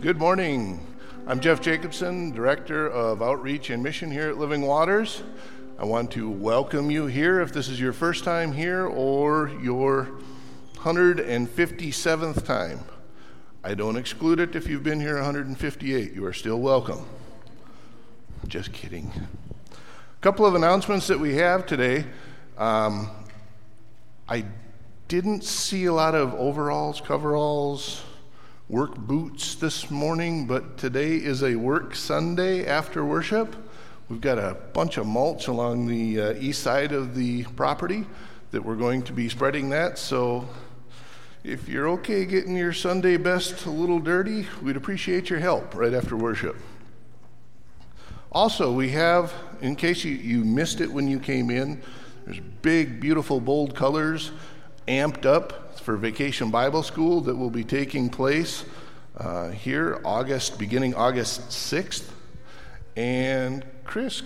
Good morning. I'm Jeff Jacobson, Director of Outreach and Mission here at Living Waters. I want to welcome you here if this is your first time here or your 157th time. I don't exclude it if you've been here 158. You are still welcome. Just kidding. A couple of announcements that we have today. Um, I didn't see a lot of overalls, coveralls, work boots this morning, but today is a work Sunday after worship. We've got a bunch of mulch along the uh, east side of the property that we're going to be spreading that. So if you're okay getting your Sunday best a little dirty, we'd appreciate your help right after worship. Also, we have, in case you, you missed it when you came in, there's big, beautiful, bold colors amped up for Vacation Bible School that will be taking place uh, here August, beginning August 6th. And Chris,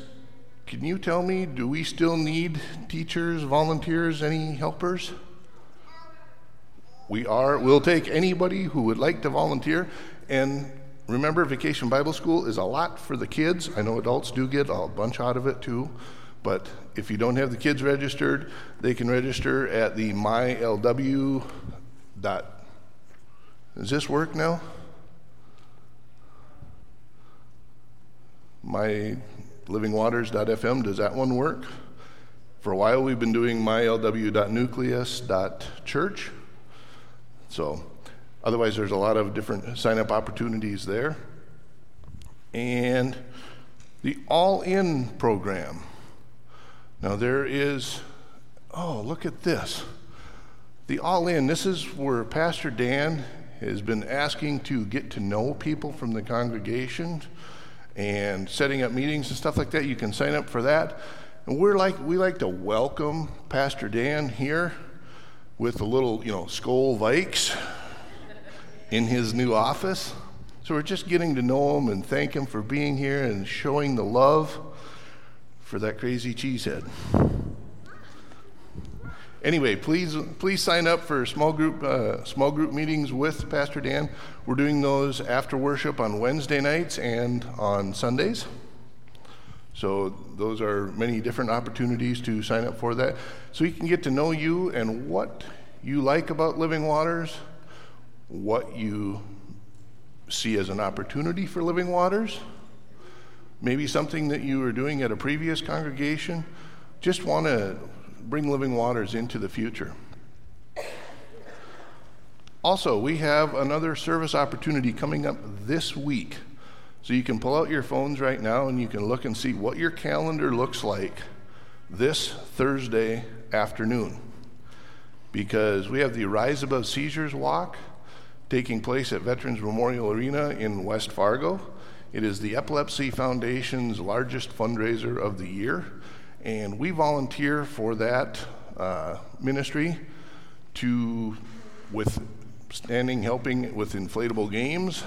can you tell me, do we still need teachers, volunteers, any helpers? We are, we'll take anybody who would like to volunteer. And remember, Vacation Bible School is a lot for the kids. I know adults do get a bunch out of it too. But if you don't have the kids registered, they can register at the mylw dot. Does this work now? My mylivingwaters.fm, does that one work? For a while, we've been doing mylw.nucleus.church. So, otherwise, there's a lot of different sign up opportunities there. And the All In program. Now, there is, oh, look at this. The All In, this is where Pastor Dan has been asking to get to know people from the congregation and setting up meetings and stuff like that. You can sign up for that. And we're like, we like to welcome Pastor Dan here with a little, you know, Skol Vikes in his new office. So we're just getting to know him and thank him for being here and showing the love for that crazy cheesehead. Anyway, please please sign up for small group uh, small group meetings with Pastor Dan. We're doing those after worship on Wednesday nights and on Sundays. So those are many different opportunities to sign up for that. So he can get to know you and what you like about Living Waters, what you see as an opportunity for Living Waters, maybe something that you were doing at a previous congregation. Just want to bring living waters into the future. Also, we have another service opportunity coming up this week. So you can pull out your phones right now and you can look and see what your calendar looks like this Thursday afternoon. Because we have the Rise Above Seizures Walk taking place at Veterans Memorial Arena in West Fargo. It is the Epilepsy Foundation's largest fundraiser of the year. And we volunteer for that uh, ministry to, with standing, helping with inflatable games,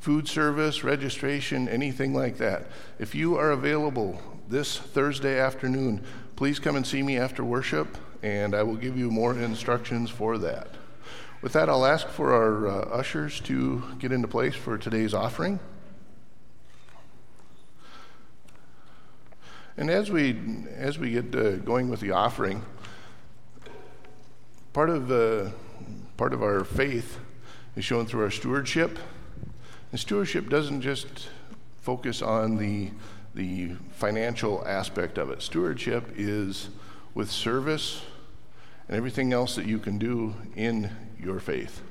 food service, registration, anything like that. If you are available this Thursday afternoon, please come and see me after worship, and I will give you more instructions for that. With that, I'll ask for our uh, ushers to get into place for today's offering. And as we as we get uh, going with the offering, part of uh, part of our faith is shown through our stewardship. And stewardship doesn't just focus on the the financial aspect of it. Stewardship is with service and everything else that you can do in your faith.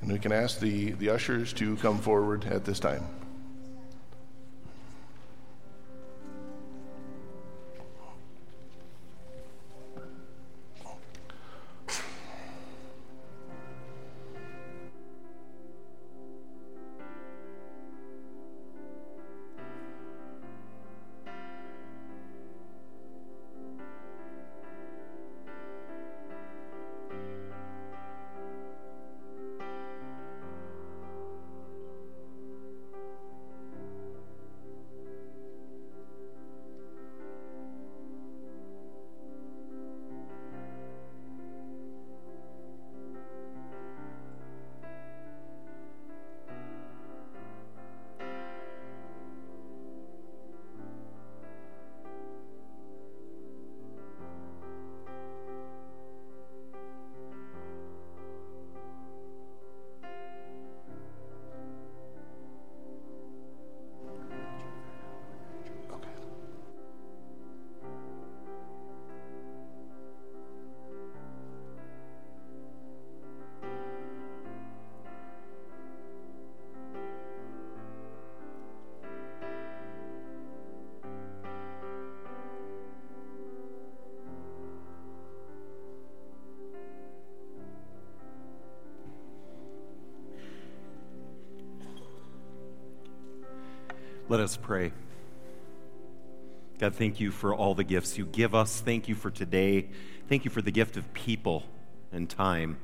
And we can ask the, the ushers to come forward at this time. Let us pray. God, thank you for all the gifts you give us. Thank you for today. Thank you for the gift of people and time.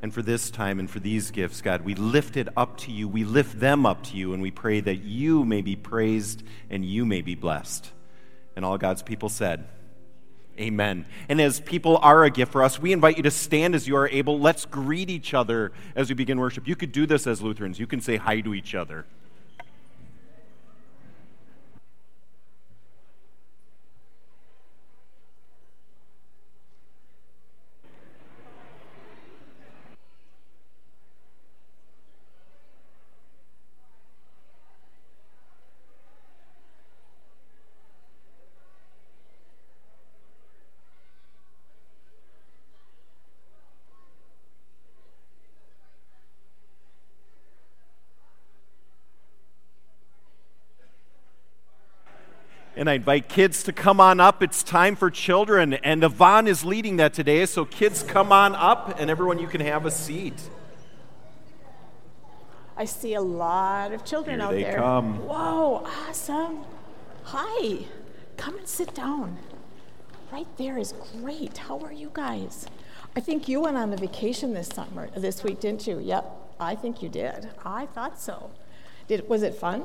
And for this time and for these gifts, God, we lift it up to you. We lift them up to you, and we pray that you may be praised and you may be blessed. And all God's people said, Amen. And as people are a gift for us, we invite you to stand as you are able. Let's greet each other as we begin worship. You could do this as Lutherans, you can say hi to each other. And I invite kids to come on up. It's time for children. And Yvonne is leading that today. So, kids, come on up, and everyone, you can have a seat. I see a lot of children Here out they there. come. Whoa, awesome. Hi. Come and sit down. Right there is great. How are you guys? I think you went on a vacation this summer, this week, didn't you? Yep, I think you did. I thought so. Did was it fun?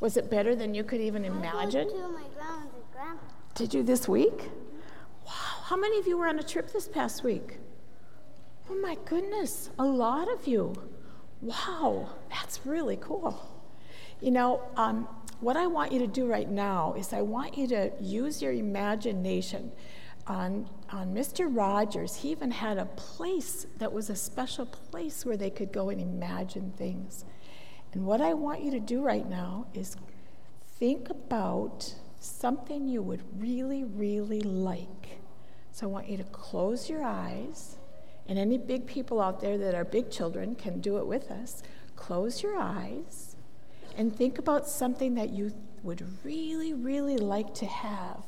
Was it better than you could even imagine? To my grandma's and grandpa. Did you this week? Wow. How many of you were on a trip this past week? Oh my goodness, a lot of you. Wow, that's really cool. You know, um, what I want you to do right now is I want you to use your imagination. On, on Mr. Rogers, he even had a place that was a special place where they could go and imagine things. And what I want you to do right now is think about something you would really, really like. So I want you to close your eyes, and any big people out there that are big children can do it with us. Close your eyes and think about something that you would really, really like to have.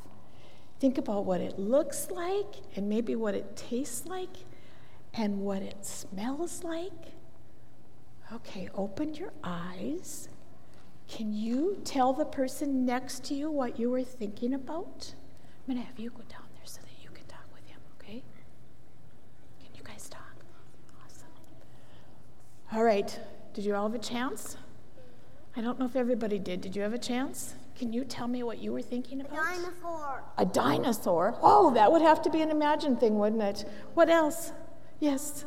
Think about what it looks like, and maybe what it tastes like, and what it smells like. Okay, open your eyes. Can you tell the person next to you what you were thinking about? I'm going to have you go down there so that you can talk with him, okay? Can you guys talk? Awesome. All right, did you all have a chance? I don't know if everybody did. Did you have a chance? Can you tell me what you were thinking about? A dinosaur. A dinosaur? Oh, that would have to be an imagined thing, wouldn't it? What else? Yes.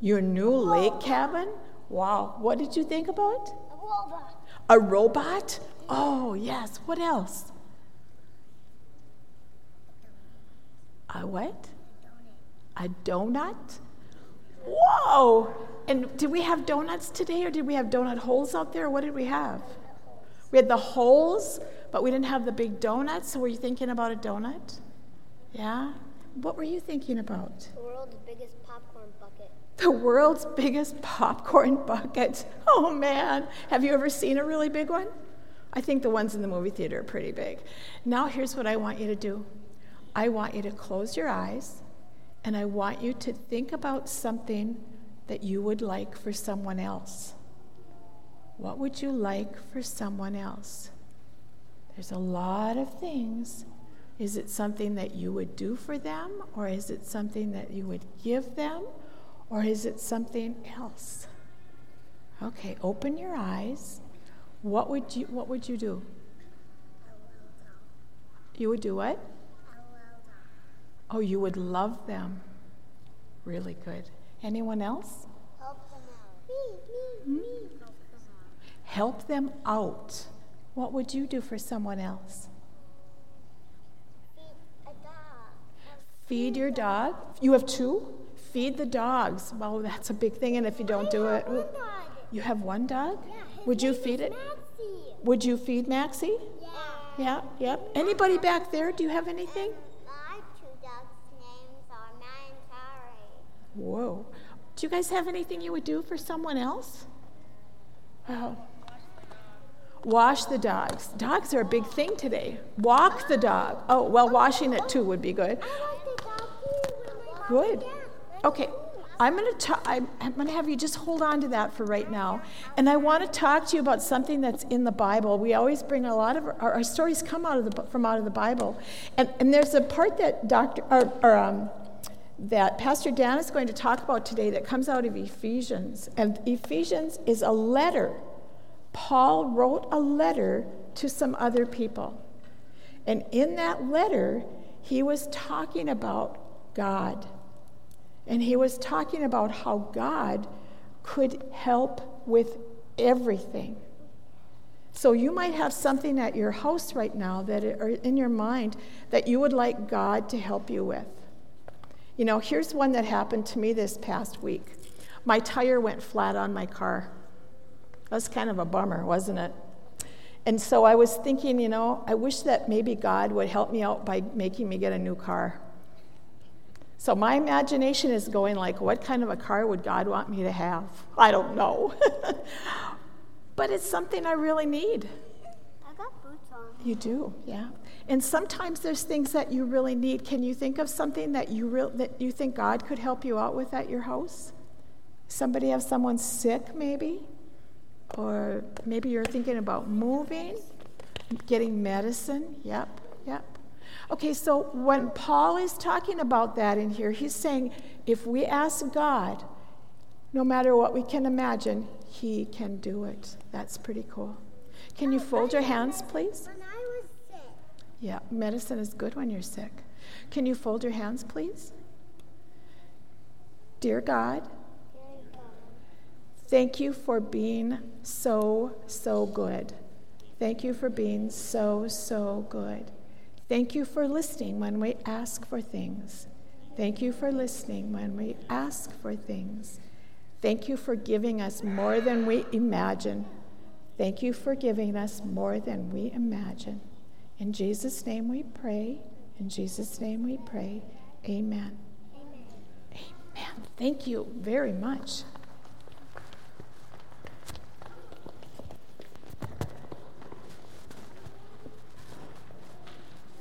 Your new lake cabin? Wow. What did you think about? A robot. A robot? Oh, yes. What else? A what? A donut? Whoa! And did we have donuts today or did we have donut holes out there? What did we have? We had the holes, but we didn't have the big donuts. So were you thinking about a donut? Yeah? What were you thinking about? The world's biggest. The world's biggest popcorn bucket. Oh man, have you ever seen a really big one? I think the ones in the movie theater are pretty big. Now, here's what I want you to do I want you to close your eyes and I want you to think about something that you would like for someone else. What would you like for someone else? There's a lot of things. Is it something that you would do for them, or is it something that you would give them, or is it something else? Okay, open your eyes. What would you what would you do? You would do what? Oh, you would love them. Really good. Anyone else? Help them out. Me, me, me. Help them out. Help them out. What would you do for someone else? Feed a dog. Feed your dog. You have two? Feed the dogs. Well, that's a big thing, and if you don't do it, One dog. you have one dog? Yeah, Would you feed it? Maxie. Would you feed Maxie? Yeah. Yeah, yep. Anybody back there? Do you have anything? Um, my two dogs' names are and Tari. Whoa. Do you guys have anything you would do for someone else? Oh. Wash the dogs. Dogs are a big thing today. Walk the dog. Oh, well, washing it too would be good. I like the dog too. when my mom Good. Okay. I'm going to I'm, I'm going to have you just hold on to that for right now. And I want to talk to you about something that's in the Bible. We always bring a lot of our, our stories come out of the from out of the Bible. And, and there's a part that Dr. or, or um, that Pastor Dan is going to talk about today that comes out of Ephesians. And Ephesians is a letter. Paul wrote a letter to some other people. And in that letter, he was talking about God. And he was talking about how God could help with everything. So you might have something at your house right now that or in your mind that you would like God to help you with. You know, here's one that happened to me this past week. My tire went flat on my car. That's kind of a bummer, wasn't it? And so I was thinking, you know, I wish that maybe God would help me out by making me get a new car. So my imagination is going like, what kind of a car would God want me to have? I don't know. but it's something I really need. I got boots on. You do, yeah. And sometimes there's things that you really need. Can you think of something that you re- that you think God could help you out with at your house? Somebody have someone sick, maybe, or maybe you're thinking about moving, getting medicine. Yep, yep. Okay, so when Paul is talking about that in here, he's saying if we ask God, no matter what we can imagine, He can do it. That's pretty cool. Can you fold your hands, please? When I was sick, Yeah, medicine is good when you're sick. Can you fold your hands, please? Dear God, thank you for being so, so good. Thank you for being so, so good. Thank you for listening when we ask for things. Thank you for listening when we ask for things. Thank you for giving us more than we imagine. Thank you for giving us more than we imagine. In Jesus' name we pray. In Jesus' name we pray. Amen. Amen. Thank you very much.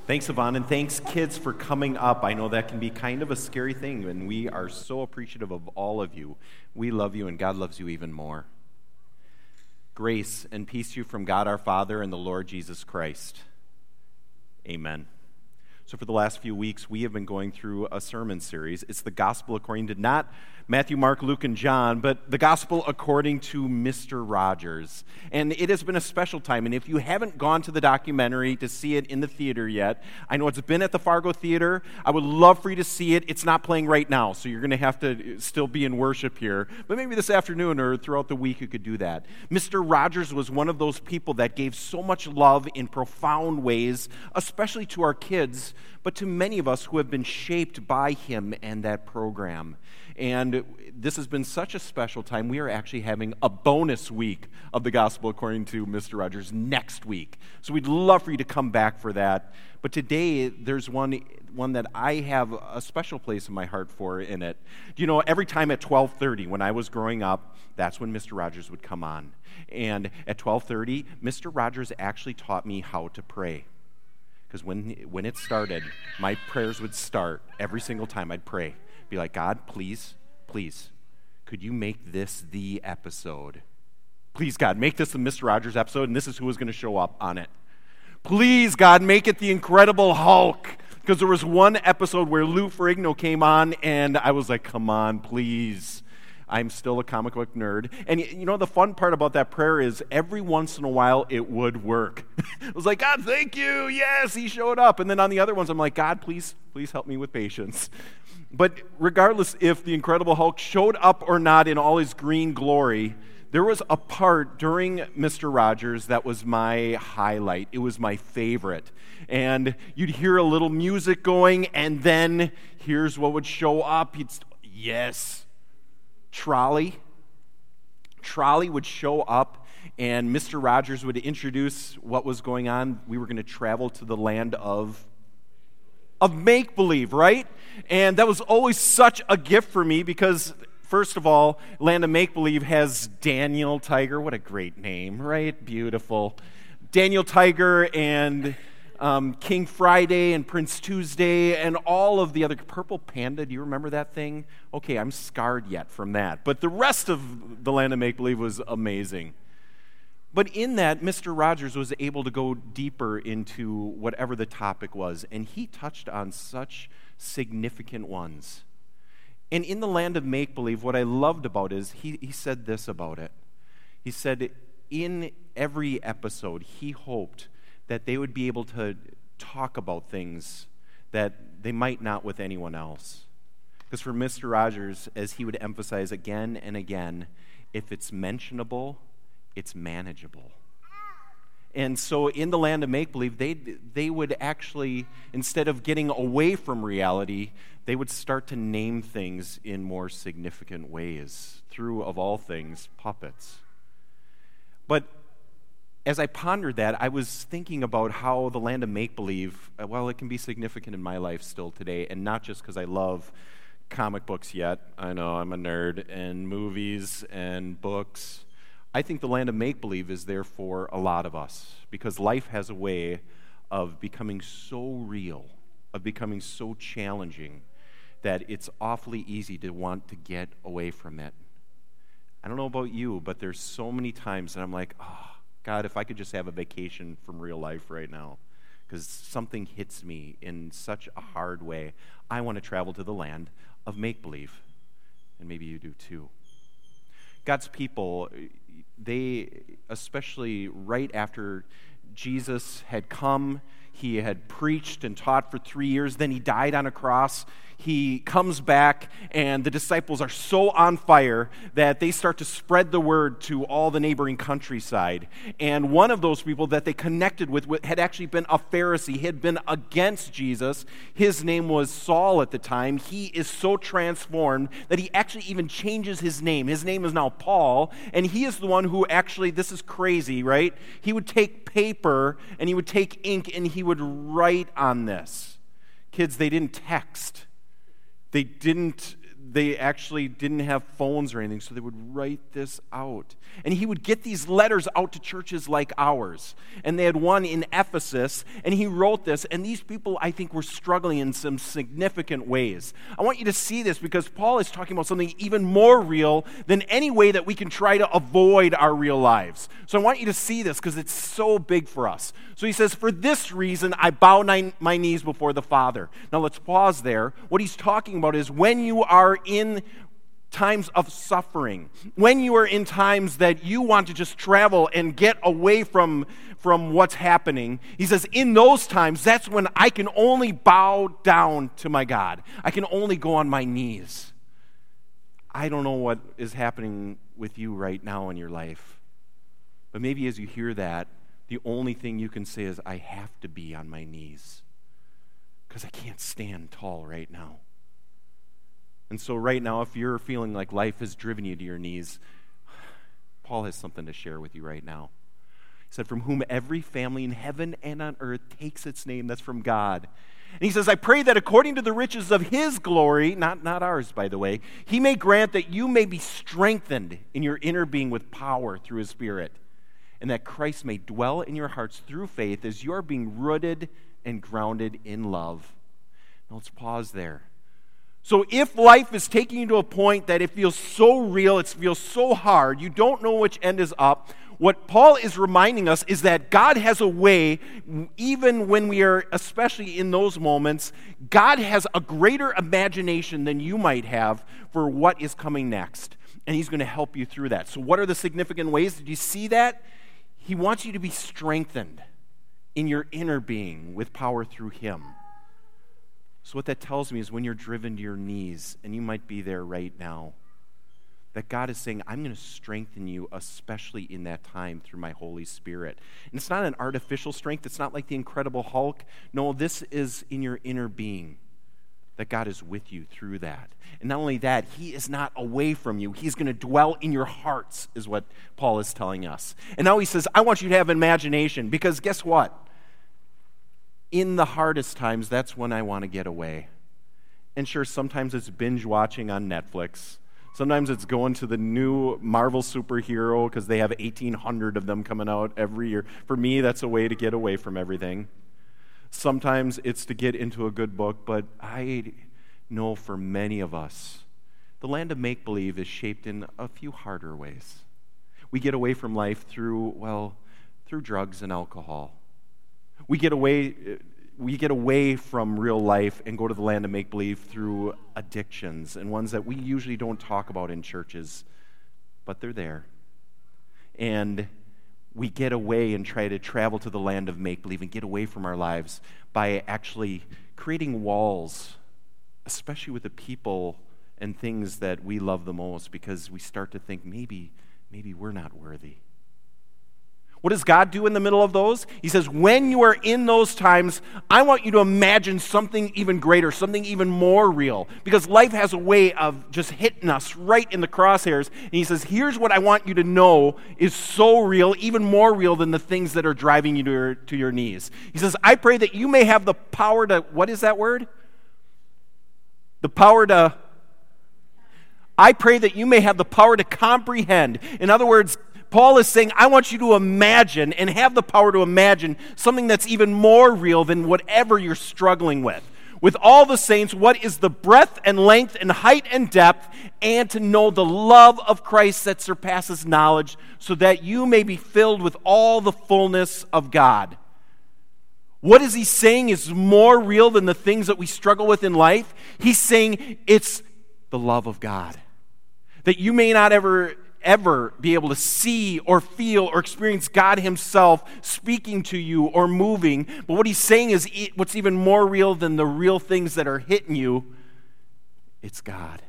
Thanks, Yvonne, and thanks, kids, for coming up. I know that can be kind of a scary thing, and we are so appreciative of all of you. We love you, and God loves you even more. Grace and peace to you from God our Father and the Lord Jesus Christ. Amen. So, for the last few weeks, we have been going through a sermon series. It's the gospel according to not Matthew, Mark, Luke, and John, but the gospel according to Mr. Rogers. And it has been a special time. And if you haven't gone to the documentary to see it in the theater yet, I know it's been at the Fargo Theater. I would love for you to see it. It's not playing right now, so you're going to have to uh, still be in worship here. But maybe this afternoon or throughout the week you could do that. Mr. Rogers was one of those people that gave so much love in profound ways, especially to our kids, but to many of us who have been shaped by him and that program. And this has been such a special time. We are actually having a bonus week of the gospel according to Mr. Rogers next week. So we'd love for you to come back for that. But today, there's one, one that I have a special place in my heart for in it. You know, every time at 1230 when I was growing up, that's when Mr. Rogers would come on. And at 1230, Mr. Rogers actually taught me how to pray because when, when it started, my prayers would start every single time I'd pray. Be like, God, please, please, could you make this the episode? Please, God, make this the Mr. Rogers episode, and this is who is going to show up on it. Please, God, make it the Incredible Hulk. Because there was one episode where Lou Ferrigno came on, and I was like, come on, please. I'm still a comic book nerd. And you know, the fun part about that prayer is every once in a while it would work. I was like, God, thank you. Yes, he showed up. And then on the other ones, I'm like, God, please, please help me with patience. But regardless if the Incredible Hulk showed up or not in all his green glory, there was a part during Mr. Rogers that was my highlight. It was my favorite. And you'd hear a little music going, and then here's what would show up. You'd, yes, trolley. Trolley would show up, and Mr. Rogers would introduce what was going on. We were going to travel to the land of of make believe, right? And that was always such a gift for me because first of all, Land of Make Believe has Daniel Tiger. What a great name, right? Beautiful. Daniel Tiger and um, King Friday and Prince Tuesday and all of the other. Purple Panda, do you remember that thing? Okay, I'm scarred yet from that. But the rest of the Land of Make Believe was amazing. But in that, Mr. Rogers was able to go deeper into whatever the topic was, and he touched on such significant ones. And in the land of make believe, what I loved about is he, he said this about it. He said, in every episode, he hoped that they would be able to talk about things that they might not with anyone else. Because for Mr. Rogers, as he would emphasize again and again, if it's mentionable, it's manageable. And so in the land of make believe, they, they would actually, instead of getting away from reality, they would start to name things in more significant ways through, of all things, puppets. But as I pondered that, I was thinking about how the land of make believe, uh, well, it can be significant in my life still today, and not just because I love comic books yet. I know I'm a nerd, and movies and books. I think the land of make believe is there for a lot of us because life has a way of becoming so real, of becoming so challenging, that it's awfully easy to want to get away from it. I don't know about you, but there's so many times that I'm like, oh, God, if I could just have a vacation from real life right now, because something hits me in such a hard way. I want to travel to the land of make believe. And maybe you do too. God's people, they, especially right after Jesus had come, he had preached and taught for three years, then he died on a cross he comes back, and the disciples are so on fire that they start to spread the word to all the neighboring countryside. And one of those people that they connected with had actually been a Pharisee, had been against Jesus. His name was Saul at the time. He is so transformed that he actually even changes his name. His name is now Paul, and he is the one who actually, this is crazy, right? He would take paper and he would take ink and he would write on this. Kids, they didn't text. They didn't they actually didn't have phones or anything, so they would write this out. And he would get these letters out to churches like ours. And they had one in Ephesus, and he wrote this. And these people, I think, were struggling in some significant ways. I want you to see this because Paul is talking about something even more real than any way that we can try to avoid our real lives. So I want you to see this because it's so big for us. So he says, For this reason, I bow my knees before the Father. Now let's pause there. What he's talking about is when you are in times of suffering, when you are in times that you want to just travel and get away from, from what's happening, he says, in those times, that's when I can only bow down to my God. I can only go on my knees. I don't know what is happening with you right now in your life, but maybe as you hear that, the only thing you can say is, I have to be on my knees because I can't stand tall right now. And so, right now, if you're feeling like life has driven you to your knees, Paul has something to share with you right now. He said, From whom every family in heaven and on earth takes its name. That's from God. And he says, I pray that according to the riches of his glory, not, not ours, by the way, he may grant that you may be strengthened in your inner being with power through his Spirit, and that Christ may dwell in your hearts through faith as you are being rooted and grounded in love. Now let's pause there. So, if life is taking you to a point that it feels so real, it feels so hard, you don't know which end is up, what Paul is reminding us is that God has a way, even when we are, especially in those moments, God has a greater imagination than you might have for what is coming next. And He's going to help you through that. So, what are the significant ways? Did you see that? He wants you to be strengthened in your inner being with power through Him. So, what that tells me is when you're driven to your knees, and you might be there right now, that God is saying, I'm going to strengthen you, especially in that time through my Holy Spirit. And it's not an artificial strength, it's not like the Incredible Hulk. No, this is in your inner being that God is with you through that. And not only that, He is not away from you. He's going to dwell in your hearts, is what Paul is telling us. And now he says, I want you to have imagination, because guess what? In the hardest times, that's when I want to get away. And sure, sometimes it's binge watching on Netflix. Sometimes it's going to the new Marvel superhero because they have 1,800 of them coming out every year. For me, that's a way to get away from everything. Sometimes it's to get into a good book, but I know for many of us, the land of make believe is shaped in a few harder ways. We get away from life through, well, through drugs and alcohol. We get away we get away from real life and go to the land of make believe through addictions and ones that we usually don't talk about in churches, but they're there. And we get away and try to travel to the land of make believe and get away from our lives by actually creating walls, especially with the people and things that we love the most, because we start to think maybe, maybe we're not worthy. What does God do in the middle of those? He says, when you are in those times, I want you to imagine something even greater, something even more real. Because life has a way of just hitting us right in the crosshairs. And he says, here's what I want you to know is so real, even more real than the things that are driving you to your, to your knees. He says, I pray that you may have the power to, what is that word? The power to I pray that you may have the power to comprehend. In other words, Paul is saying, I want you to imagine and have the power to imagine something that's even more real than whatever you're struggling with. With all the saints, what is the breadth and length and height and depth, and to know the love of Christ that surpasses knowledge, so that you may be filled with all the fullness of God. What is he saying is more real than the things that we struggle with in life? He's saying it's the love of God. That you may not ever ever be able to see or feel or experience God Himself speaking to you or moving. But what He's saying is what's even more real than the real things that are hitting you it's God.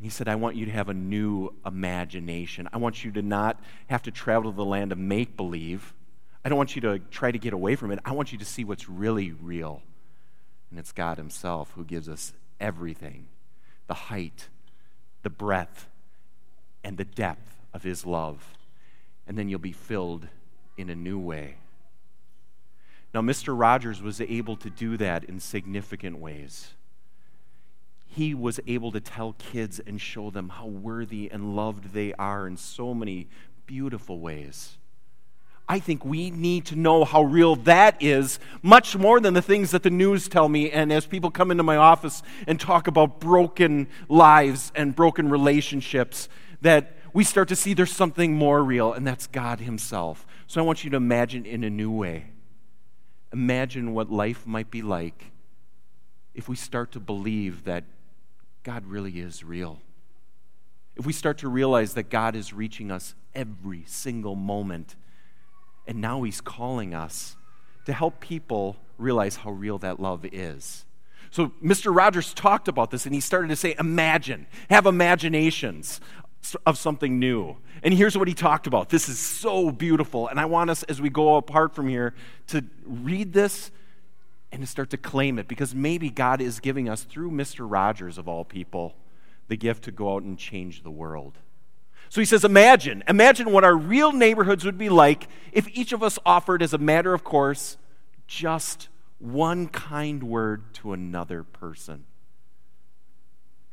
He said, I want you to have a new imagination. I want you to not have to travel to the land of make believe. I don't want you to try to get away from it. I want you to see what's really real. And it's God Himself who gives us everything the height, the breadth, and the depth of His love. And then you'll be filled in a new way. Now, Mr. Rogers was able to do that in significant ways. He was able to tell kids and show them how worthy and loved they are in so many beautiful ways. I think we need to know how real that is, much more than the things that the news tell me. And as people come into my office and talk about broken lives and broken relationships, that we start to see there's something more real, and that's God Himself. So I want you to imagine in a new way. Imagine what life might be like if we start to believe that God really is real. If we start to realize that God is reaching us every single moment, and now He's calling us to help people realize how real that love is. So, Mr. Rogers talked about this and he started to say, Imagine, have imaginations of something new. And here's what he talked about. This is so beautiful. And I want us, as we go apart from here, to read this and to start to claim it because maybe God is giving us, through Mr. Rogers of all people, the gift to go out and change the world. So he says, Imagine, imagine what our real neighborhoods would be like if each of us offered, as a matter of course, just one kind word to another person.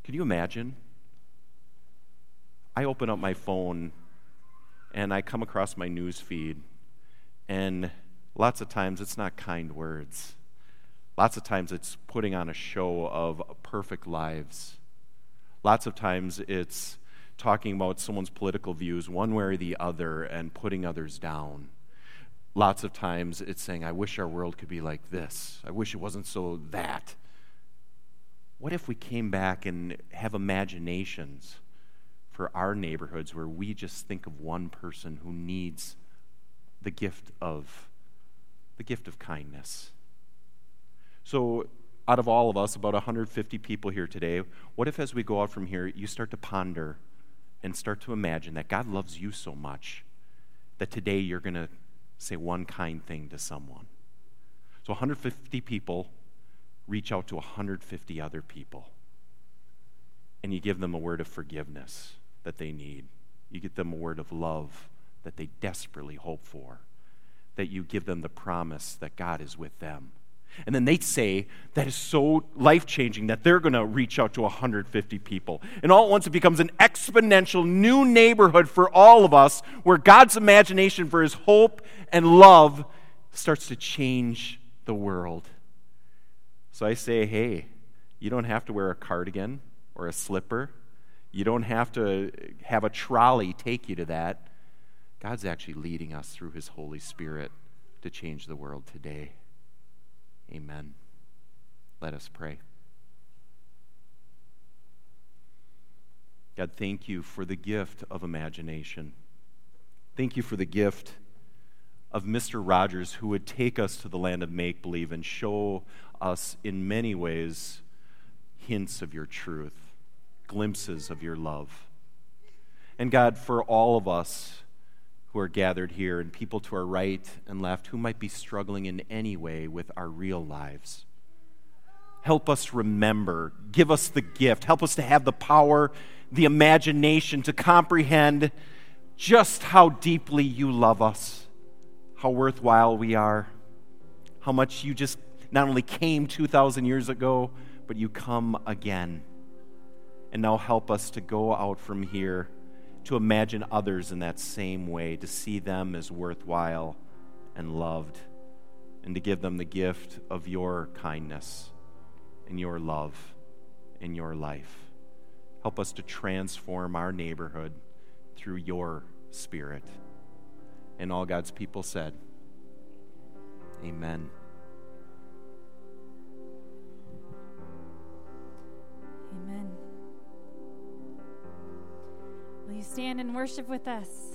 Can you imagine? I open up my phone and I come across my news feed, and lots of times it's not kind words. Lots of times it's putting on a show of perfect lives. Lots of times it's talking about someone's political views one way or the other and putting others down. Lots of times it's saying, I wish our world could be like this. I wish it wasn't so that. What if we came back and have imaginations for our neighborhoods where we just think of one person who needs the gift of the gift of kindness. So out of all of us, about 150 people here today, what if as we go out from here, you start to ponder and start to imagine that God loves you so much that today you're going to say one kind thing to someone? So 150 people reach out to 150 other people, and you give them a word of forgiveness that they need. You get them a word of love that they desperately hope for. That you give them the promise that God is with them. And then they say that is so life changing that they're going to reach out to 150 people. And all at once it becomes an exponential new neighborhood for all of us where God's imagination for his hope and love starts to change the world. So I say, hey, you don't have to wear a cardigan or a slipper. You don't have to have a trolley take you to that. God's actually leading us through His Holy Spirit to change the world today. Amen. Let us pray. God, thank you for the gift of imagination. Thank you for the gift of Mr. Rogers, who would take us to the land of make believe and show us, in many ways, hints of your truth, glimpses of your love. And God, for all of us who are gathered here and people to our right and left who might be struggling in any way with our real lives, help us remember, give us the gift, help us to have the power, the imagination to comprehend just how deeply you love us, how worthwhile we are, how much you just not only came 2,000 years ago, but you come again. And now help us to go out from here to imagine others in that same way, to see them as worthwhile and loved, and to give them the gift of your kindness and your love in your life. Help us to transform our neighborhood through your Spirit. And all God's people said, Amen. Amen. Will you stand and worship with us?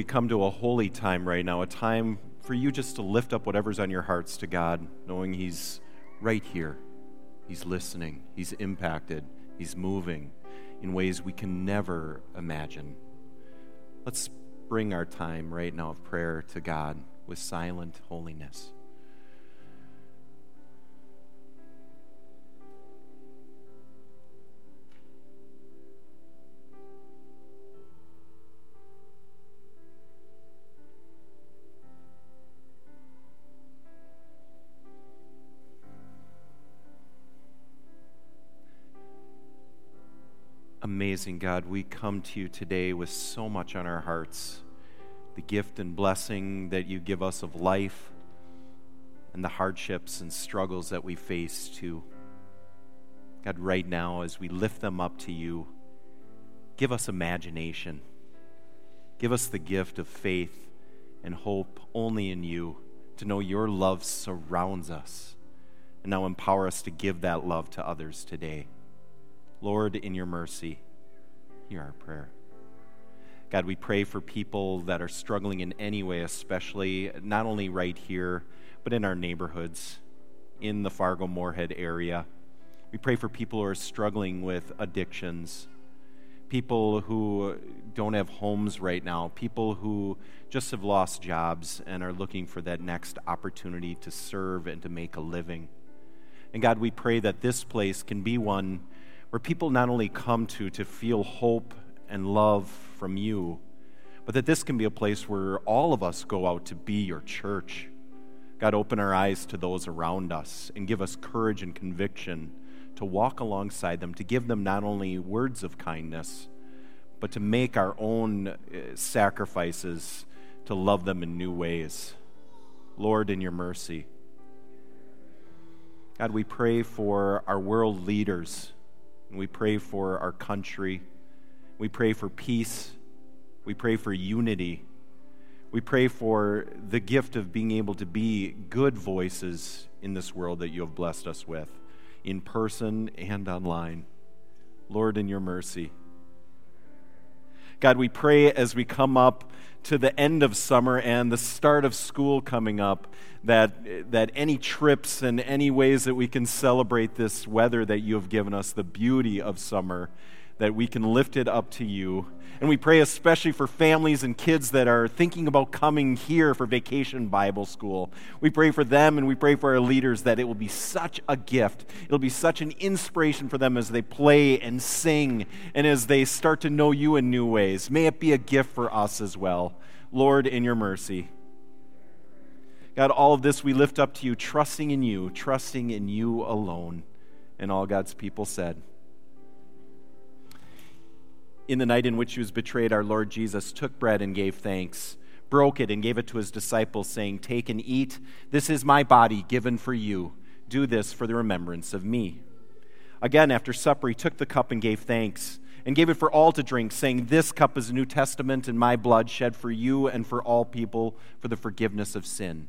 We come to a holy time right now, a time for you just to lift up whatever's on your hearts to God, knowing He's right here. He's listening, He's impacted, He's moving in ways we can never imagine. Let's bring our time right now of prayer to God with silent holiness. Amazing God, we come to you today with so much on our hearts the gift and blessing that you give us of life and the hardships and struggles that we face too. God, right now, as we lift them up to you, give us imagination. Give us the gift of faith and hope only in you, to know your love surrounds us. And now empower us to give that love to others today. Lord, in your mercy, hear our prayer. God, we pray for people that are struggling in any way, especially not only right here, but in our neighborhoods, in the Fargo Moorhead area. We pray for people who are struggling with addictions, people who don't have homes right now, people who just have lost jobs and are looking for that next opportunity to serve and to make a living. And God, we pray that this place can be one where people not only come to to feel hope and love from you, but that this can be a place where all of us go out to be your church. God, open our eyes to those around us and give us courage and conviction to walk alongside them, to give them not only words of kindness, but to make our own uh, sacrifices to love them in new ways. Lord, in your mercy. God, we pray for our world leaders, and we pray for our country. We pray for peace. We pray for unity. We pray for the gift of being able to be good voices in this world that you have blessed us with, in person and online. Lord, in your mercy. God, we pray as we come up to the end of summer and the start of school coming up that, that any trips and any ways that we can celebrate this weather that you have given us, the beauty of summer, that we can lift it up to you. And we pray especially for families and kids that are thinking about coming here for vacation Bible school. We pray for them and we pray for our leaders that it will be such a gift. It'll be such an inspiration for them as they play and sing and as they start to know you in new ways. May it be a gift for us as well. Lord, in your mercy. God, all of this we lift up to you, trusting in you, trusting in you alone. And all God's people said, in the night in which he was betrayed, our Lord Jesus took bread and gave thanks, broke it, and gave it to his disciples, saying, Take and eat. This is my body given for you. Do this for the remembrance of me. Again, after supper, he took the cup and gave thanks, and gave it for all to drink, saying, This cup is a New Testament in my blood, shed for you and for all people for the forgiveness of sin.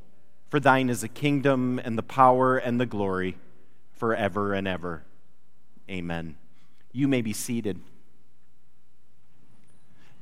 For thine is the kingdom, and the power, and the glory, forever and ever. Amen. You may be seated.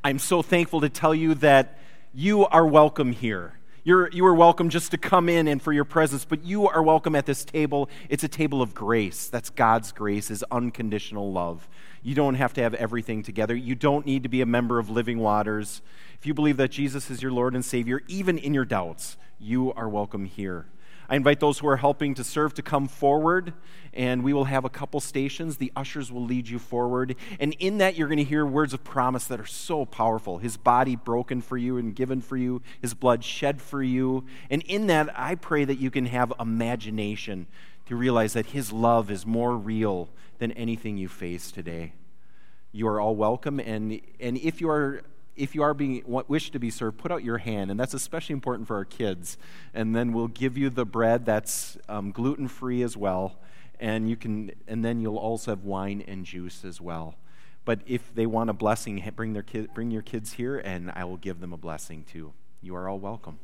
I'm so thankful to tell you that you are welcome here. You're, you are welcome just to come in and for your presence, but you are welcome at this table. It's a table of grace. That's God's grace, His unconditional love. You don't have to have everything together. You don't need to be a member of Living Waters. If you believe that Jesus is your Lord and Savior, even in your doubts, you are welcome here. I invite those who are helping to serve to come forward, and we will have a couple stations. The ushers will lead you forward. And in that, you're going to hear words of promise that are so powerful His body broken for you and given for you, His blood shed for you. And in that, I pray that you can have imagination to realize that His love is more real than anything you face today. You are all welcome, and, and if you are if you are being wish to be served, put out your hand, and that's especially important for our kids. And then we'll give you the bread that's um, gluten free as well, and you can, and then you'll also have wine and juice as well. But if they want a blessing, bring their kid, bring your kids here, and I will give them a blessing too. You are all welcome.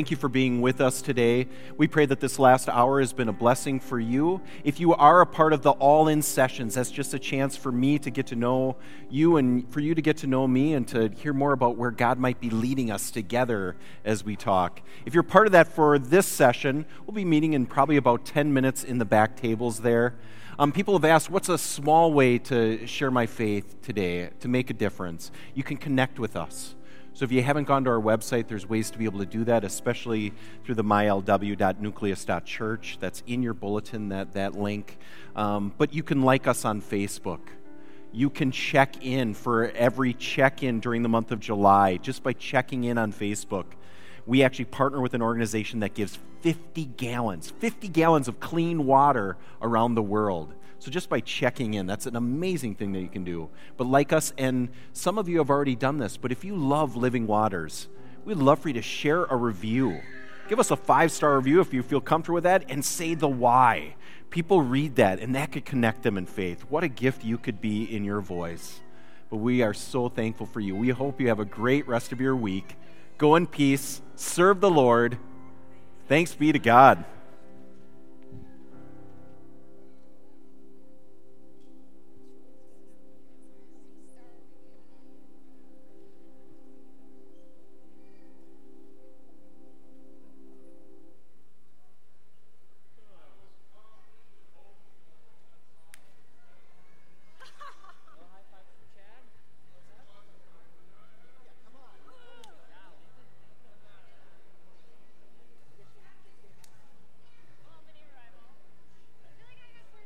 Thank you for being with us today. We pray that this last hour has been a blessing for you. If you are a part of the all in sessions, that's just a chance for me to get to know you and for you to get to know me and to hear more about where God might be leading us together as we talk. If you're part of that for this session, we'll be meeting in probably about 10 minutes in the back tables there. Um, people have asked, what's a small way to share my faith today to make a difference? You can connect with us. So if you haven't gone to our website, there's ways to be able to do that, especially through the mylw.nucleus.church. That's in your bulletin, that, that link. Um, but you can like us on Facebook. You can check in for every check in during the month of July just by checking in on Facebook. We actually partner with an organization that gives 50 gallons, 50 gallons of clean water around the world. So just by checking in, that's an amazing thing that you can do. But like us, and some of you have already done this, but if you love Living Waters, we'd love for you to share a review. Give us a five star review if you feel comfortable with that, and say the why. People read that, and that could connect them in faith. What a gift you could be in your voice. But we are so thankful for you. We hope you have a great rest of your week. Go in peace, serve the Lord. Thanks be to God.